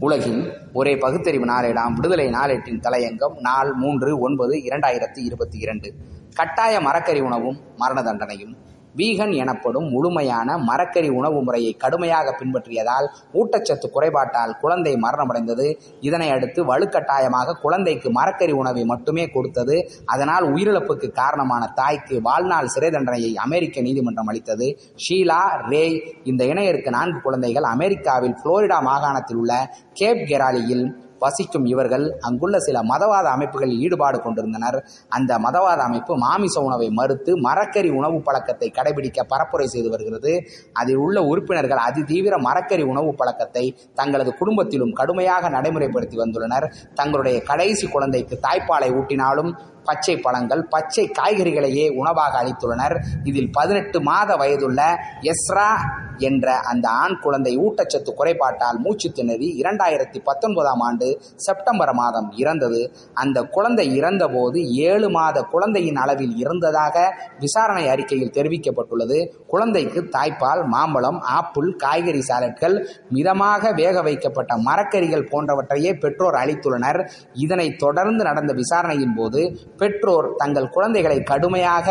உலகின் ஒரே பகுத்தறிவு நாளேடாம். விடுதலை நாளேட்டின் தலையங்கம் நாள் மூன்று ஒன்பது இரண்டாயிரத்தி இருபத்தி இரண்டு. கட்டாய மரக்கறி உணவும் மரண தண்டனையும். வீகன் எனப்படும் முழுமையான மரக்கறி உணவு முறையை கடுமையாக பின்பற்றியதால் ஊட்டச்சத்து குறைபாட்டால் குழந்தை மரணமடைந்தது. இதனை அடுத்து வலுக்கட்டாயமாக குழந்தைக்கு மரக்கறி உணவை மட்டுமே கொடுத்தது. அதனால் உயிரிழப்புக்கு காரணமான தாய்க்கு வாழ்நாள் சிறை தண்டனையை அமெரிக்க நீதிமன்றம் அளித்தது. ஷீலா ரேய் இந்த இணையருக்கு நான்கு குழந்தைகள் அமெரிக்காவில் புளோரிடா மாகாணத்தில் உள்ள கேப் கெராலியில் வசிக்கும் இவர்கள் அங்குள்ள சில மதவாத அமைப்புகளில் ஈடுபாடு கொண்டிருந்தனர். அந்த மதவாத அமைப்பு மாமிச உணவை மறுத்து மரக்கறி உணவு பழக்கத்தை கடைபிடிக்க பரப்புரை செய்து வருகிறது. அதில் உள்ள உறுப்பினர்கள் அதிதீவிர மரக்கறி உணவு பழக்கத்தை தங்களது குடும்பத்திலும் கடுமையாக நடைமுறைப்படுத்தி வந்துள்ளனர். தங்களுடைய கடைசி குழந்தைக்கு தாய்ப்பாலை ஊட்டினாலும் பச்சை பழங்கள் பச்சை காய்கறிகளையே உணவாக அளித்துள்ளனர். இதில் பதினெட்டு மாத வயதுள்ள எஸ்ரா என்ற அந்த ஆண் குழந்தை ஊட்டச்சத்து குறைபாட்டால் மூச்சு திணறி இரண்டாயிரத்தி பத்தொன்பதாம் ஆண்டு செப்டம்பர் மாதம் இறந்தது. அந்த குழந்தை இறந்தபோது ஏழு மாத குழந்தையின் அளவில் இருந்ததாக விசாரணை அறிக்கையில் தெரிவிக்கப்பட்டுள்ளது. குழந்தைக்கு தாய்ப்பால் மாம்பழம் ஆப்பிள் காய்கறி சாலட்கள் மிதமாக வேக வைக்கப்பட்ட மரக்கறிகள் போன்றவற்றையே பெற்றோர் அளித்துள்ளனர். இதனைத் தொடர்ந்து நடந்த விசாரணையின் போது பெற்றோர் தங்கள் குழந்தைகளை கடுமையாக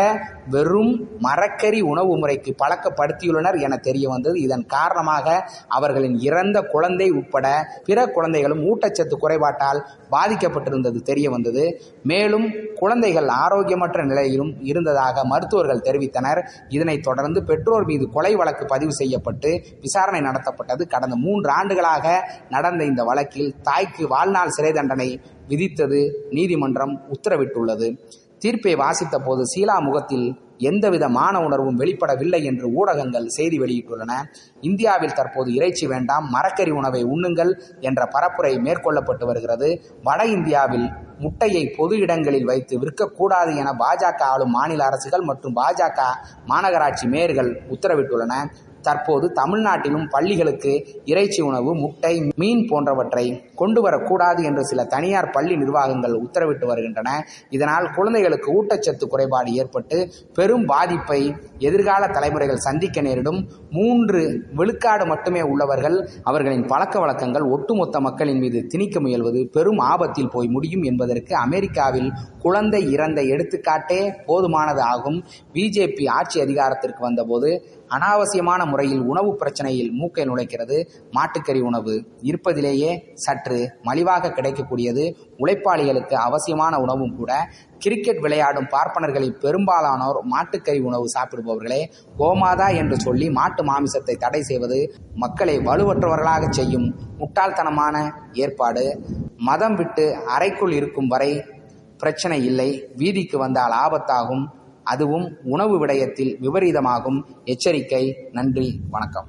வெறும் மரக்கறி உணவு முறைக்கு பழக்கப்படுத்தியுள்ளனர் என தெரிய வந்தது. இதன் காரணமாக அவர்களின் இறந்த குழந்தை உட்பட பிற குழந்தைகளும் ஊட்டச்சத்து குறைபாட்டால் பாதிக்கப்பட்டிருந்தது தெரிய வந்தது. மேலும் குழந்தைகள் ஆரோக்கியமற்ற நிலையிலும் இருந்ததாக மருத்துவர்கள் தெரிவித்தனர். இதனைத் தொடர்ந்து பெற்றோர் மீது கொலை வழக்கு பதிவு செய்யப்பட்டு விசாரணை நடத்தப்பட்டது. கடந்த மூன்று ஆண்டுகளாக நடந்த இந்த வழக்கில் தாய்க்கு வாழ்நாள் சிறை தண்டனை விதித்தது நீதிமன்றம் உத்தரவிட்டுள்ளது. தீர்ப்பை வாசித்த போது சீலா முகத்தில் எந்தவித மான உணர்வும் வெளிப்படவில்லை என்று ஊடகங்கள் செய்தி வெளியிட்டுள்ளன. இந்தியாவில் தற்போது இறைச்சி வேண்டாம் மரக்கறி உணவை உண்ணுங்கள் என்ற பரப்புரை மேற்கொள்ளப்பட்டு வருகிறது. வட இந்தியாவில் முட்டையை பொது இடங்களில் வைத்து விற்கக்கூடாது என பாஜக ஆளும் மாநில அரசுகள் மற்றும் பாஜக மாநகராட்சி மேயர்கள் உத்தரவிட்டுள்ளன. தற்போது தமிழ்நாட்டிலும் பள்ளிகளுக்கு இறைச்சி உணவு முட்டை மீன் போன்றவற்றை கொண்டு வரக்கூடாது என்று சில தனியார் பள்ளி நிர்வாகங்கள் உத்தரவிட்டு வருகின்றன. இதனால் குழந்தைகளுக்கு ஊட்டச்சத்து குறைபாடு ஏற்பட்டு பெரும் பாதிப்பை எதிர்கால தலைமுறைகள் சந்திக்க நேரிடும். மூன்று விழுக்காடு மட்டுமே உள்ளவர்கள் அவர்களின் பழக்க வழக்கங்கள் ஒட்டுமொத்த மக்களின் மீது திணிக்க முயல்வது பெரும் ஆபத்தில் போய் முடியும் என்பதற்கு அமெரிக்காவில் குழந்தை இறந்த எடுத்துக்காட்டே போதுமானது ஆகும். பிஜேபி ஆட்சி அதிகாரத்திற்கு வந்தபோது அனாவசியமான முறையில் உணவு பிரச்சனையில் மூக்கை நுழைக்கிறது. மாட்டுக்கறி உணவு இருப்பதிலேயே சற்று மலிவாக கிடைக்கக்கூடியது. உழைப்பாளிகளுக்கு அவசியமான உணவும் கூட. கிரிக்கெட் விளையாடும் பார்ப்பனர்களில் பெரும்பாலானோர் மாட்டுக்கறி உணவு சாப்பிடுபவர்களே கோமாதா என்று சொல்லி மாட்டு மாமிசத்தை தடை செய்வது மக்களை வலுவற்றவர்களாக செய்யும் முட்டாள்தனமான ஏற்பாடு. மதம் விட்டு அறைக்குள் இருக்கும் வரை பிரச்சனை இல்லை. வீதிக்கு வந்தால் ஆபத்தாகும். அதுவும் உணவு விடயத்தில் விபரீதமாகும். எச்சரிக்கை நன்றி வணக்கம்.